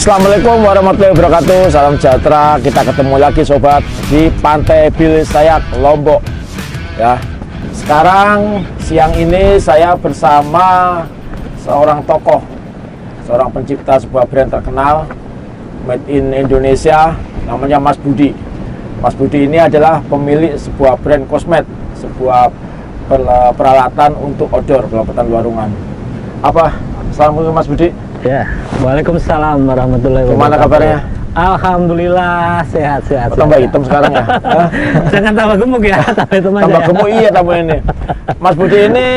Assalamualaikum warahmatullahi wabarakatuh. Salam sejahtera. Kita ketemu lagi sobat Di Pantai Bilis Sayak Lombok. Ya. Sekarang siang ini saya bersama Seorang tokoh Seorang pencipta sebuah brand terkenal Made in Indonesia Namanya Mas Budi. Mas Budi ini adalah pemilik sebuah brand kosmet Sebuah peralatan untuk outdoor Peralatan luarungan Apa? Assalamualaikum Mas Budi Ya, Waalaikumsalam warahmatullahi wabarakatuh. Gimana kabarnya? Alhamdulillah sehat-sehat. Oh, tambah hitam sekarang ya? Jangan tambah gemuk ya, tambah hitam aja. tambah ya. gemuk iya tambah ini. Mas Budi ini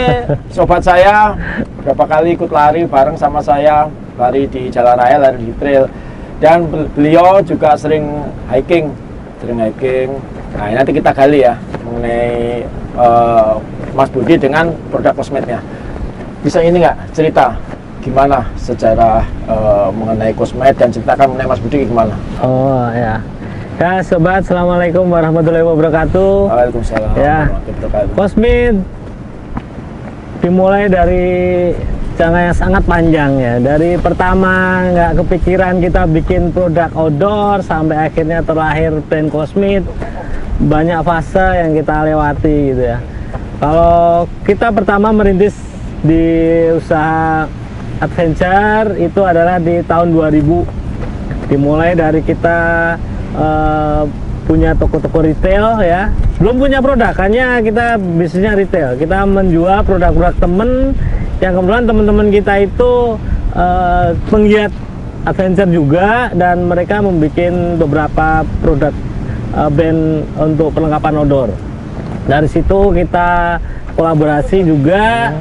sobat saya berapa kali ikut lari bareng sama saya lari di jalan raya, lari di trail dan beliau juga sering hiking, sering hiking. Nah ini nanti kita gali ya mengenai uh, Mas Budi dengan produk kosmetnya. Bisa ini nggak cerita gimana secara uh, mengenai kosmet dan ceritakan mengenai Mas Budi gimana? Oh ya. Ya sobat, assalamualaikum warahmatullahi wabarakatuh. Waalaikumsalam. Ya. Kosmet dimulai dari jangka yang sangat panjang ya. Dari pertama nggak kepikiran kita bikin produk outdoor sampai akhirnya terlahir brand Kosmet. Banyak fase yang kita lewati gitu ya. Kalau kita pertama merintis di usaha adventure itu adalah di tahun 2000 dimulai dari kita uh, punya toko-toko retail ya. Belum punya produk hanya kita bisnisnya retail. Kita menjual produk-produk temen. Yang kebetulan teman-teman kita itu uh, penggiat adventure juga dan mereka membuat beberapa produk uh, band untuk perlengkapan outdoor. Dari situ kita kolaborasi juga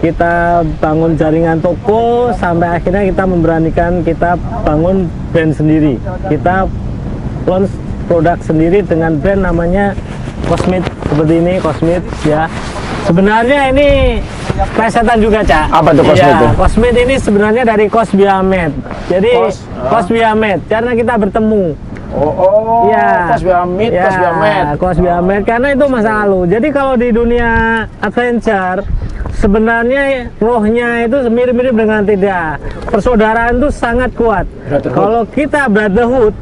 kita bangun jaringan toko sampai akhirnya kita memberanikan kita bangun brand sendiri. Kita launch produk sendiri dengan brand namanya Cosmit. Seperti ini Cosmit ya. Sebenarnya ini plesetan juga cak. Apa tuh Cosmit ya, Cosmit ini sebenarnya dari Cosbiamed jadi Cos, Cosbiamed karena kita bertemu. Oh, oh ya, Cosbiamed, ya, Cosbiamed. Cosbiamed karena itu masa lalu. Jadi kalau di dunia adventure sebenarnya rohnya itu mirip-mirip dengan tidak. Persaudaraan itu sangat kuat. Kalau kita brotherhood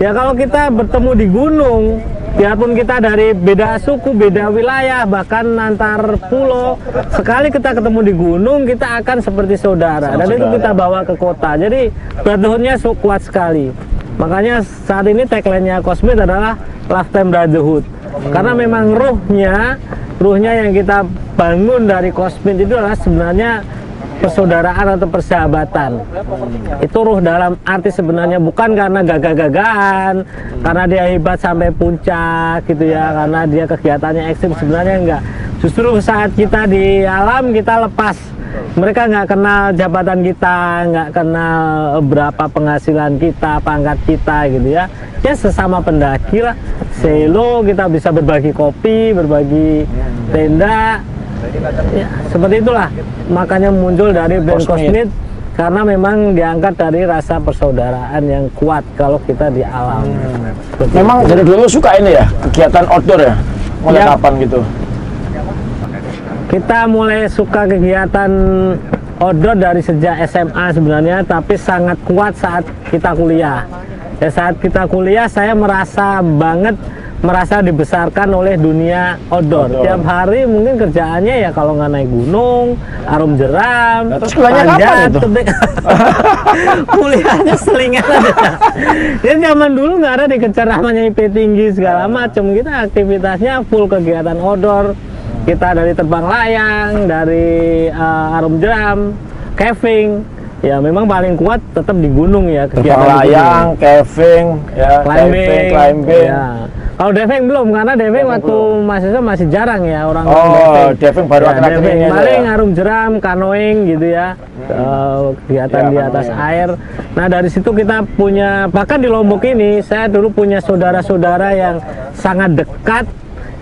ya kalau kita bertemu di gunung biarpun kita dari beda suku beda wilayah bahkan antar pulau sekali kita ketemu di gunung kita akan seperti saudara. Dan itu kita bawa ke kota. Jadi brotherhoodnya kuat sekali. Makanya saat ini tagline-nya Cosmit adalah lifetime brotherhood. Karena memang rohnya ruhnya yang kita bangun dari Kosmit itu adalah sebenarnya persaudaraan atau persahabatan. Itu ruh dalam arti sebenarnya bukan karena gagah-gagahan karena dia hebat sampai puncak gitu ya karena dia kegiatannya ekstrim sebenarnya enggak. Justru saat kita di alam kita lepas mereka nggak kenal jabatan kita nggak kenal berapa penghasilan kita pangkat kita gitu ya. Ya sesama pendaki lah. Selo kita bisa berbagi kopi berbagi tenda. Ya, seperti itulah. Makanya muncul dari brand Cosmit karena memang diangkat dari rasa persaudaraan yang kuat kalau kita di alam. Hmm. memang dari dulu suka ini ya kegiatan outdoor ya? Mulai ya. kapan gitu kita mulai suka kegiatan outdoor dari sejak SMA sebenarnya tapi sangat kuat saat kita kuliah ya saat kita kuliah saya merasa banget merasa dibesarkan oleh dunia outdoor. outdoor. Tiap hari mungkin kerjaannya ya kalau nggak naik gunung, arum jeram, nah, terus kuliahnya kapan itu? kuliahnya selingan aja. Jadi zaman dulu nggak ada dikejar namanya IP tinggi segala macam. Kita aktivitasnya full kegiatan outdoor. Kita dari terbang layang, dari uh, arum jeram, caving, ya memang paling kuat tetap di gunung ya kegiatan layang, caving, ya climbing, caving, climbing. Ya. Kalau diving belum karena diving waktu belum. mahasiswa masih jarang ya orang Oh, diving, diving baru ya, diving. ini Paling ya. arum jeram, canoeing gitu ya. Hmm. Uh, kegiatan ya, di atas air. Nah, dari situ kita punya bahkan di Lombok ini saya dulu punya saudara-saudara yang sangat dekat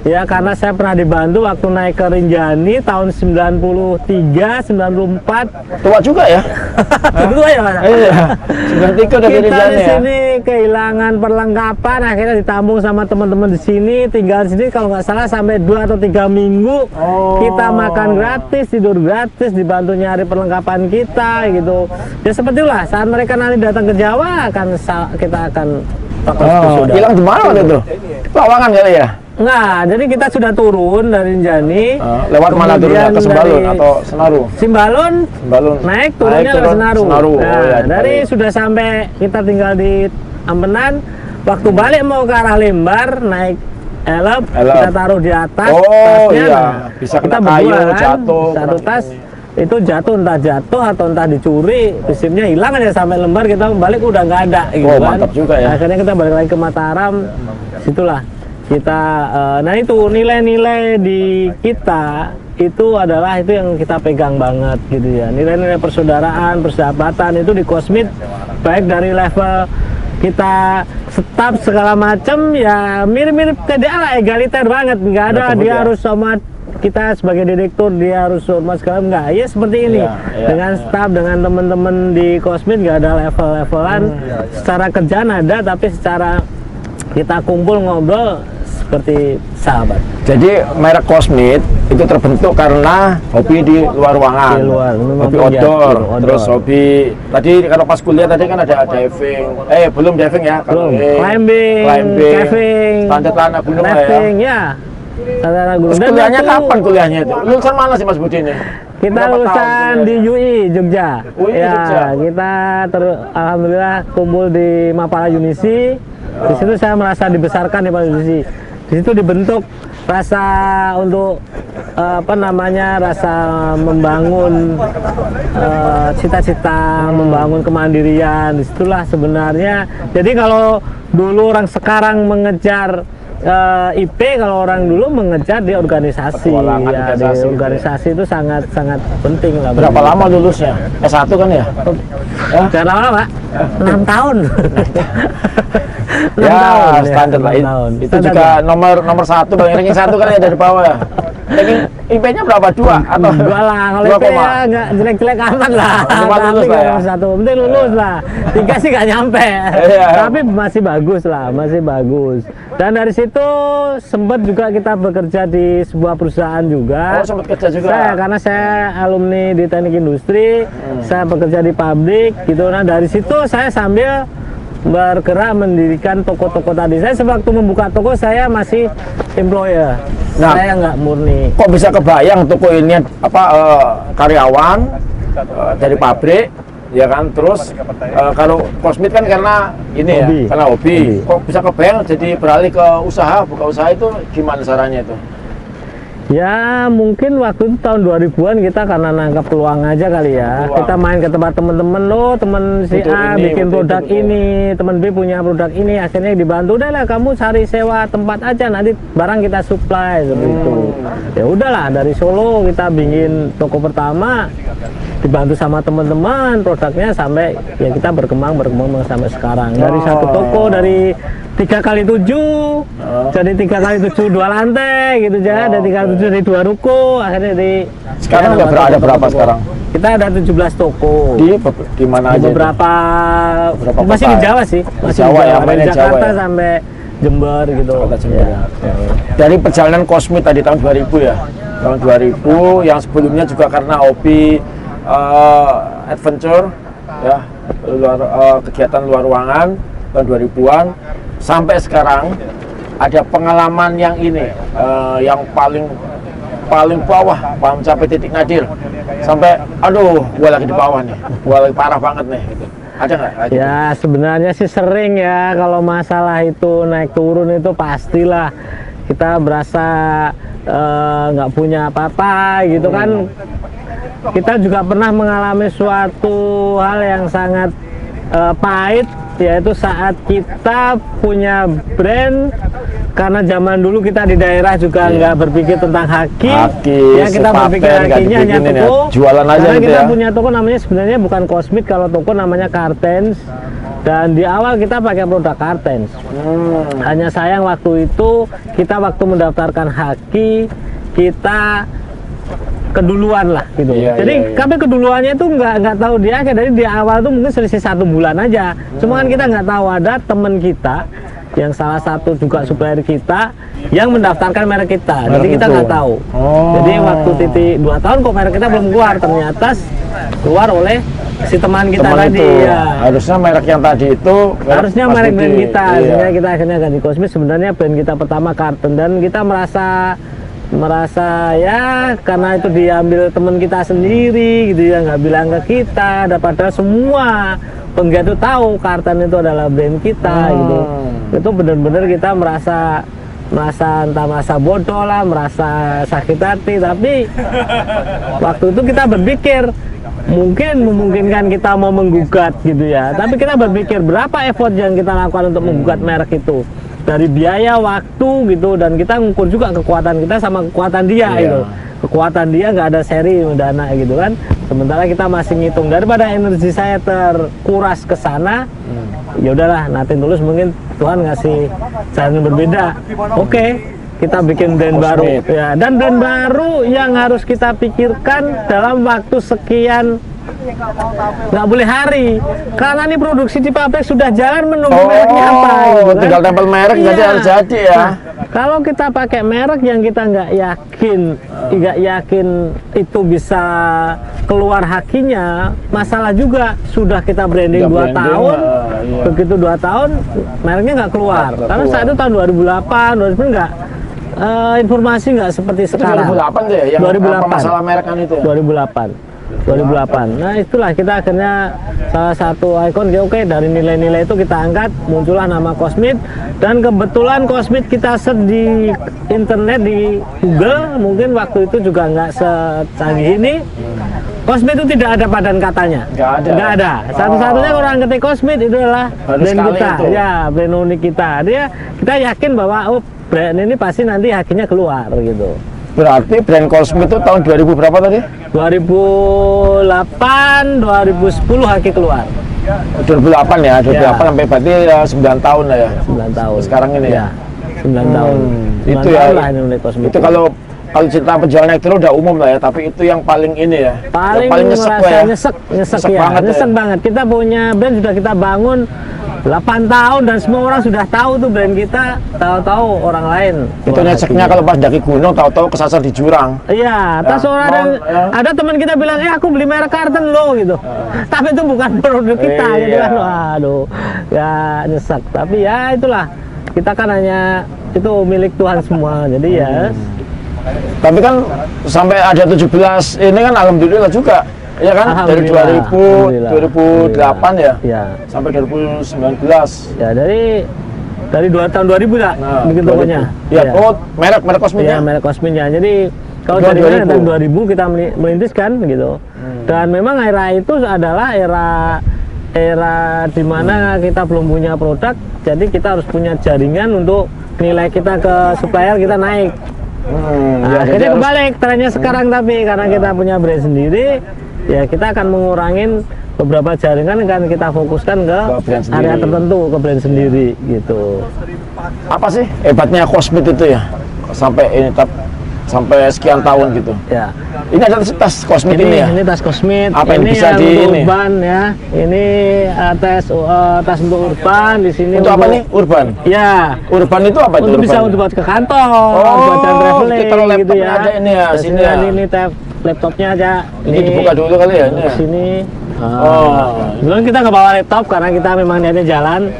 Ya karena saya pernah dibantu waktu naik ke Rinjani tahun 93, 94. Tua juga ya? Betul ya Mas? Iya. 93 udah Kita jadi di ya. sini kehilangan perlengkapan, akhirnya ditambung sama teman-teman di sini, tinggal di sini kalau nggak salah sampai 2 atau 3 minggu. Oh. Kita makan gratis, tidur gratis, dibantu nyari perlengkapan kita gitu. Ya seperti itulah saat mereka nanti datang ke Jawa akan kita akan Oh, hilang di mana waktu itu? Di Pelawangan kali ya? Nah, jadi kita sudah turun dari Rinjani. Oh, lewat mana turunnya? Ke Sembalun dari atau Senaru? Simbalon Sembalun. naik turunnya ke turun Senaru. Senaru. Nah, Oh, ya, dari sudah sampai kita tinggal di Ampenan, waktu balik mau ke arah Lembar naik elep, Elep. kita taruh di atas Oh, tasnya. iya. Nah, Bisa kita kena kayu, kan, jatuh, satu tas ini. itu jatuh entah jatuh atau entah dicuri prinsipnya hilang aja sampai lembar kita balik udah nggak ada gitu Oh, kan. mantap juga ya. akhirnya kita balik lagi ke Mataram situlah kita eh, nah itu nilai-nilai di kita itu adalah itu yang kita pegang banget gitu ya nilai-nilai persaudaraan persahabatan itu di Kosmit baik dari level kita staf segala macam ya mirip-mirip TDA lah egaliter banget nggak ada Nggak dia ya. harus sama kita sebagai direktur dia harus hormat segala enggak ya seperti ini Iya, iya. dengan staf dengan teman-teman di Kosmit nggak ada level-levelan Hmm. secara kerjaan ada tapi secara kita kumpul ngobrol seperti sahabat Jadi merek Cosmit itu terbentuk karena hobi di luar ruangan. Di luar, hobi punya, outdoor, iya, outdoor. terus hobi tadi kalau pas kuliah tadi kan ada diving. Eh, belum diving ya, belum canoeing, climbing, climbing, caving, tanjat gunung lah ya. ya. Tanjat gunung. Terus kuliahnya waktu kapan kuliahnya itu? Lulusan mana sih Mas Budi ini? Kita lulusan di? UI Jogja. UI ya, Jogja. kita ter alhamdulillah kumpul di Mapala Unisi. Di situ saya merasa dibesarkan di Mapala Unisi. Di situ dibentuk rasa untuk eh, apa namanya rasa membangun eh, cita-cita, membangun kemandirian. Di situlah sebenarnya. Jadi kalau dulu orang sekarang mengejar eh, IP, kalau orang dulu mengejar di organisasi, Petualangan ya, di organisasi. organisasi itu sangat sangat penting lah. Berapa lama lulusnya? S1 kan ya? Ya, Jangan lama pak, enam tahun. Enam ya tahun, ya, standar lah. enam It- tahun. Itu Standar juga ya. nomor nomor satu bang ranking satu kan ya dari bawah ya. Ranking IP-nya berapa? Dua atau Dua lah, kalau koma? ya nggak jelek-jelek amat lah. Cuma lulus Tapi lah ya. nomor satu, penting lulus lah. Tiga sih nggak nyampe. Iya. Tapi masih bagus lah, masih bagus. Dan dari situ sempat juga kita bekerja di sebuah perusahaan juga. Oh, sempat kerja juga. Saya karena saya alumni di teknik industri, Hmm. saya bekerja di pabrik gitu. Nah dari situ saya sambil bergerak mendirikan toko-toko tadi. Saya sewaktu membuka toko saya masih employer. Nah. saya nggak murni. Kok bisa kebayang toko ini apa eh, karyawan eh, dari pabrik ya kan terus eh, kalau kosmit kan karena ini Hobi. ya karena hobi. Hobi. Kok bisa kebayang jadi beralih ke usaha buka usaha itu gimana caranya itu? Ya mungkin waktu itu tahun 2000-an kita karena nangkap peluang aja kali ya. Peluang. Kita main ke tempat temen-temen lo, temen si A ini, bikin produk itu, butuh. ini, temen B punya produk ini, akhirnya dibantu udah lah kamu cari sewa tempat aja nanti barang kita supply seperti itu. Hmm. Ya udahlah dari Solo kita bikin toko pertama dibantu sama teman-teman produknya sampai ya kita berkembang berkembang sampai sekarang dari satu Oh. toko dari tiga kali tujuh jadi tiga kali tujuh dua lantai gitu ya Oh, dari tiga kali tujuh dari dua ruko akhirnya di Sekarang ya, udah ber- ada berapa sekarang? kita ada 17 toko Di di mana di aja? beberapa, Beberapa masih di ya? Jawa sih masih Jawa di ya, Jawa, dari mainnya Jawa Jakarta ya? sampai Jember gitu Jember, Ya. ya. Dari perjalanan kosmit tadi tahun 2000 ya. Tahun 2000 yang sebelumnya juga karena hobi eh, adventure ya, luar eh, kegiatan luar ruangan tahun 2000-an sampai sekarang ada pengalaman yang ini eh, yang paling paling bawah mencapai titik nadir sampai aduh gua lagi di bawah nih gua lagi parah banget nih gitu. ada nggak? Ya sebenarnya sih sering ya kalau masalah itu naik turun itu pastilah kita berasa eh, nggak punya apa-apa gitu kan. Kita juga pernah mengalami suatu hal yang sangat eh, pahit yaitu saat kita punya brand karena zaman dulu kita di daerah juga Iya. nggak berpikir tentang haki, Haki, ya kita sepaten, berpikir hakinya hanya ya. toko. Jualan aja Karena gitu kita ya. punya toko namanya sebenarnya bukan kosmit, kalau toko namanya kartens. Dan di awal kita pakai produk kartens. Hmm. Hanya sayang waktu itu kita waktu mendaftarkan haki kita keduluan lah gitu. Iya, Jadi iya, iya. kami keduluannya itu nggak nggak tahu di akhir. Dari di awal tuh mungkin selisih satu bulan aja. Cuma kan kita nggak tahu ada teman kita yang salah satu juga supplier kita yang mendaftarkan merek kita. Jadi Merek kita itu. nggak tahu. Oh. Jadi waktu titik dua tahun kok merek kita belum keluar ternyata keluar oleh si teman kita Teman tadi. itu. Ya. Harusnya merek yang tadi itu Harusnya Mas merek brand kita, Iya. akhirnya kita akhirnya ganti kosmis. Sebenarnya brand kita pertama karton dan kita merasa merasa ya karena itu diambil teman kita sendiri gitu ya nggak bilang ke kita. Daripada semua penggiat itu tahu karton itu adalah brand kita Hmm. gitu. Itu benar-benar kita merasa merasa entah merasa bodoh lah merasa sakit hati. Tapi waktu itu kita berpikir mungkin memungkinkan kita mau menggugat gitu ya. Tapi kita berpikir berapa effort yang kita lakukan untuk menggugat merek itu dari biaya waktu gitu. Dan kita ngukur juga kekuatan kita sama kekuatan dia Iya. gitu. Kekuatan dia nggak ada seri dana gitu kan. Sementara kita masih ngitung daripada energi saya terkuras ke sana ya udahlah nanti tulus. Mungkin Tuhan ngasih jalan yang berbeda. Oke kita bikin brand baru. Ya dan brand baru yang harus kita pikirkan dalam waktu sekian nggak boleh hari karena ini produksi di pabrik sudah jalan menunggu Oh, mereknya apa gitu kan. tinggal tempel merek jadi Iya. harus jadi ya. Nah, kalau kita pakai merek yang kita nggak yakin nggak yakin itu bisa keluar hakinya masalah juga sudah kita branding Udah dua branding, tahun ah, iya. begitu dua tahun mereknya nggak keluar Nggak karena saat itu tahun 2008 2009 nggak eh, informasi nggak seperti Itu sekarang 2008 tuh ya yang 2008. apa masalah merek kan itu ya. 2008 2008 nah itulah kita akhirnya salah satu ikon. Ya oke dari nilai-nilai itu kita angkat muncullah nama Cosmit dan kebetulan Cosmit kita search di internet di Google. Mungkin waktu itu juga nggak secanggih ini. Cosmit itu tidak ada padan katanya? Nggak ada. Nggak ada. Satu-satunya orang ketik Cosmit itu adalah Baru brand kita. itu. ya brand unik kita. Dia kita yakin bahwa oh brand ini pasti nanti hakinya keluar gitu Berarti brand Cosmit itu tahun 2000 berapa tadi? 2008 2010 haki keluar 2008 ya, 2008 Ya. sampai berarti ya, 9 tahun lah ya. 9 tahun Sekarang ini ya? 9 tahun Hmm, 9 itu ya. tahun lah ini unik kosmik Itu kalau kalau cerita penjualan elektro udah umum lah ya, tapi itu yang paling ini ya. paling, yang paling nyesek ya. nyesek nyesek, Nyesek ya banget ya. nyesek banget kita punya brand sudah kita bangun 8 tahun dan semua orang sudah tahu tuh brand kita tahu-tahu orang lain Itu nyeseknya kalau pas daki gunung tahu-tahu kesasar di jurang. Iya, tas Ya, orang ada, ya. ada teman kita bilang, eh aku beli merek karton lo gitu. Tapi itu bukan produk kita gitu Iya. kan. Waduh, ya nyesek. Tapi ya itulah, kita kan hanya itu milik Tuhan semua. Jadi ya, Hmm. Tapi kan sampai ada 17 ini kan alhamdulillah juga. Ya kan dari Alhamdulillah, 2000 alhamdulillah, 2008 ya ya, sampai 2019. ya dari dari dua tahun 2000 lah Nah, bikin 2000. tokonya. Iya, oh merek merek kosmitnya. Iya, merek kosmitnya. Jadi kalau dari mana 2000. tahun 2000 kita meli- merintis kan gitu. Hmm. Dan memang era itu adalah era era di mana kita belum punya produk, jadi kita harus punya jaringan untuk nilai kita ke supplier kita naik. Hmm, Nah, ya, jadi akhirnya kebalik trennya sekarang tapi karena kita punya brand sendiri, ya kita akan mengurangin beberapa jaringan kan kita fokuskan ke, Ke area tertentu ke brand sendiri gitu. apa sih hebatnya kosmit itu ya sampai ini tap, sampai sekian tahun gitu. Ya. Ini ada tas, kosmit ini, ini, ya. ini tas kosmit Apa yang ini bisa yang di untuk ini? urban ya ini uh, tas uh, tas untuk urban di sini Untuk apa nih? Urban. ya Urban itu apa itu? untuk bisa urban? untuk buat ke kantor Oh, buat traveling kita gitu ya aja ini ya, sini ini, ya. ini, ini tab laptopnya aja Ini dibuka dulu kali ya ini. ya? sini Oh. Kebetulan kita nggak bawa laptop karena kita memang niatnya jalan.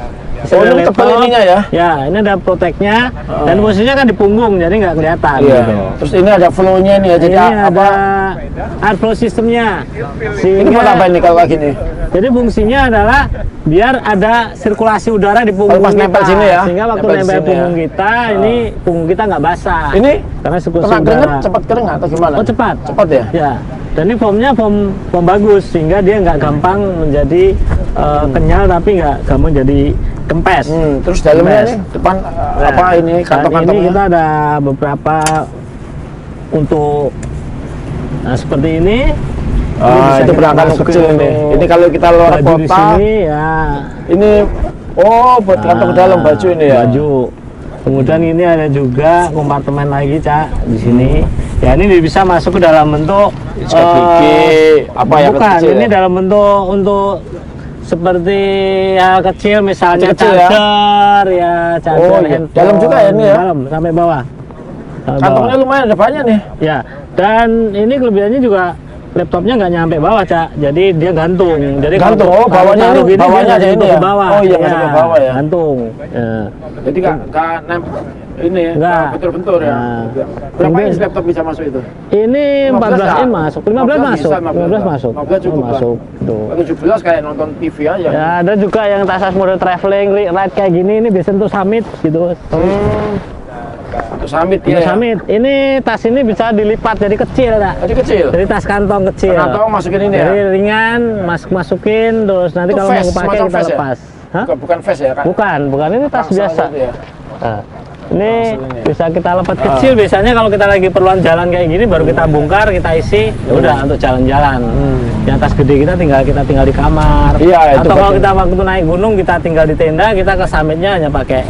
Oh, ini tebal ininya ya? Ya, ini ada proteknya Oh. dan posisinya kan di punggung, jadi nggak kelihatan. Iya. gitu. Terus ini ada flow-nya nih ya. Jadi ini apa? ada airflow systemnya. Ini buat apa ini kalau kayak gini? Jadi fungsinya adalah biar ada sirkulasi udara di punggung Oh, pas kita. nempel sini ya? Sehingga waktu Nempel nempel ya? punggung kita, ini punggung kita nggak basah. Ini karena sirkulasi kena keringet udara. cepat kering atau gimana? Oh cepat. Cepat ya? Ya. Dan ini foamnya foam foam bagus sehingga dia nggak gampang menjadi uh, kenyal tapi nggak gampang jadi kempes. Hmm, terus dalamnya Kempes. nih depan uh, Nah, apa ini dan kantong-kantongnya? Ini kita ada beberapa untuk nah seperti ini. Ah, itu masukin kecil ini. Ini kalau kita luar baju di kota, sini ya. ini oh buat kantong Nah, dalam baju ini ya. Baju. Kemudian ini ada juga kompartemen lagi, Cak, di sini. Ya ini bisa masuk ke dalam bentuk gigi, eh, apa ya, Bukan, ini ya? dalam bentuk untuk seperti hal kecil misalnya Kecil-kecil ya? charger ya, charger Oh, iya. handphone. Dalam juga ya ini ya? Dalam sampai bawah. Sampai Kantongnya bawah. lumayan ada banyak nih. Ya, dan ini kelebihannya juga laptopnya nggak nyampe bawah, Cak. Jadi dia gantung. Jadi kalau- Gantung, oh, kalau bawahnya taruh ini- gini, bawahnya gantung ini ke ya? bawah. Oh, iya, masuk ke bawah ya? Gantung. Ya. Jadi nggak nggak ini ya, Nggak. nggak bentur-bentur ya. Nah. Berapa Mungkin- inch laptop bisa masuk itu? Ini 14 ya? in masuk, 15 masuk, bisa, 15 masuk, 15 cukup Oh, masuk. Tuh. Kalau 17 kayak nonton TV aja. Ya, ada juga yang tas mode traveling, ri- ride kayak gini, ini biasanya untuk summit gitu. Hmm. Untuk summit Untuk ya. summit. Ini tas ini bisa dilipat jadi kecil, Kak. Tadi kecil. Jadi tas kantong kecil. Kantong masukin ini ya? Jadi ringan, masuk masukin, terus nanti Itu kalau mau pakai kita ya? lepas. Hah? Bukan, bukan vest ya kan? Bukan, bukan ini tas Rangsel biasa. ya? Nah, ini ya? bisa kita lepas Ah. kecil. Biasanya kalau kita lagi perluan jalan kayak gini, baru kita bongkar, kita isi, ya udah untuk jalan-jalan. Yang tas gede kita tinggal kita tinggal di kamar. Hmm. Iya, Atau kalau kita waktu naik gunung, kita tinggal di tenda, kita ke summitnya hanya pakai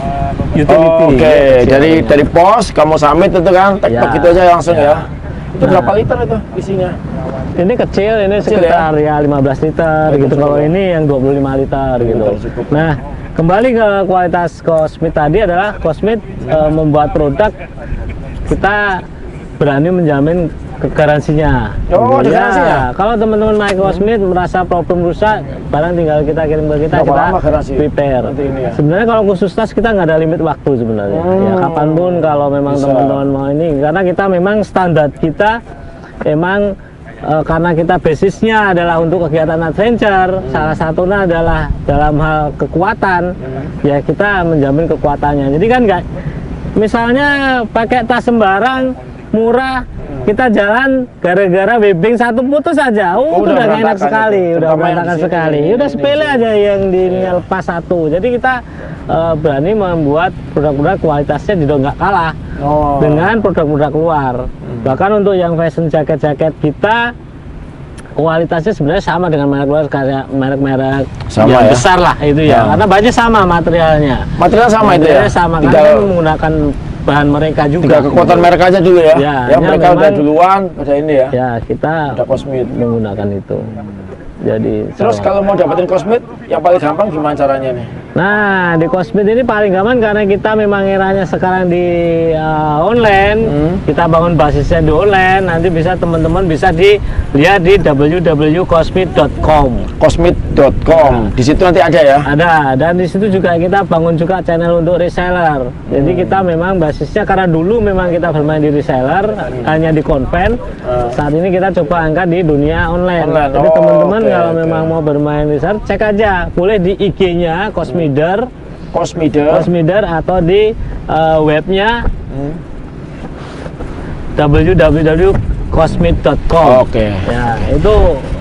utility. Oh, Oke, Kecil. dari dari pos kamu summit itu kan, tek Ya. gitu aja langsung Ya. ya. Itu Nah. berapa liter itu isinya? Ini kecil, ini Kecil sekitar ya, 15 liter Oh, itu gitu. Kalau ya? ini yang 25 liter gitu. liter cukup. Nah, kembali ke kualitas Cosmit tadi adalah Cosmit eh, membuat produk kita berani menjamin kegaransinya. Oh, Ya, garansinya? Kalau teman-teman My Cosmit merasa problem rusak, barang tinggal kita kirim ke kita, Berapa kita garansi? ini ya? Sebenarnya kalau khusus tas kita nggak ada limit waktu sebenarnya. Ya Hmm. kapan pun kalau memang teman-teman mau ini, karena kita memang standar kita emang eh, karena kita basisnya adalah untuk kegiatan adventure, Hmm. salah satunya adalah dalam hal kekuatan, ya kita menjamin kekuatannya. Jadi kan nggak, misalnya pakai tas sembarang murah, kita jalan gara-gara webbing satu putus aja, Oh, oh, itu udah udah nggak enak sekali, itu. udah berantakan sekali, ini, udah sepele ini. aja yang di lepas satu. Jadi kita eh, berani membuat produk-produk kualitasnya juga nggak kalah Oh. dengan produk-produk luar. Hmm. Bahkan untuk yang fashion jaket-jaket kita kualitasnya sebenarnya sama dengan merek luar kayak merek-merek yang ya? besar lah itu ya. Ya. Karena banyak sama materialnya. Material sama itu ya? Materialnya sama Tinggal, kan menggunakan bahan mereka juga. tinggal kekuatan merek aja dulu ya. Ya, Ya, hanya mereka udah memang- duluan, udah ini ya. Ya, kita Udah kosmit. menggunakan itu. Jadi Terus sama. kalau mau dapetin kosmit, yang paling gampang gimana caranya nih? Nah, di Cosmit ini paling gampang karena kita memang eranya sekarang di uh, online. Hmm. Kita bangun basisnya di online. Nanti bisa teman-teman bisa dilihat di www.cosmit.com. Kosmit.com. Di situ nanti ada ya. Ada dan di situ juga kita bangun juga channel untuk reseller. Jadi Hmm. kita memang basisnya karena dulu memang kita bermain di reseller hanya di konven. Hmm. Saat ini kita coba angkat di dunia online. Online. Jadi Oh, teman-teman oke, kalau oke. memang mau bermain reseller cek aja. Boleh di IG-nya Cosmider. Cosmider. Cosmider atau di uh, webnya Hmm. www.cosmit.com. Oke. Ya, itu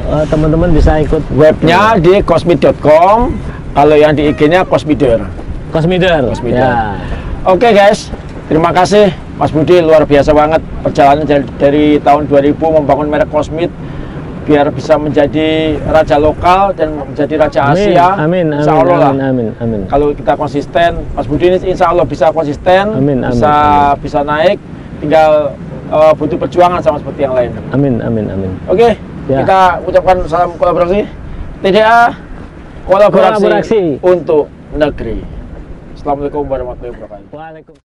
uh, teman-teman bisa ikut Webnya di cosmit.com. Kalau yang di IG-nya Cosmider. Cosmider. Cosmider. Ya. Oke guys, terima kasih Mas Budi luar biasa banget perjalanan dari, dari tahun 2000 membangun merek Cosmit biar bisa menjadi raja lokal dan menjadi raja Amin, Asia. amin, amin, Insya Allah lah. amin, amin, amin. Kalau kita konsisten, Mas Budi ini insya Allah bisa konsisten, Amin, amin, bisa amin. bisa naik, tinggal eh, butuh perjuangan sama seperti yang lain. Amin, amin, amin. Oke, Ya. kita ucapkan salam kolaborasi. TDA kolaborasi, Kolaborasi. untuk negeri. Assalamualaikum warahmatullahi wabarakatuh. Waalaikumsalam.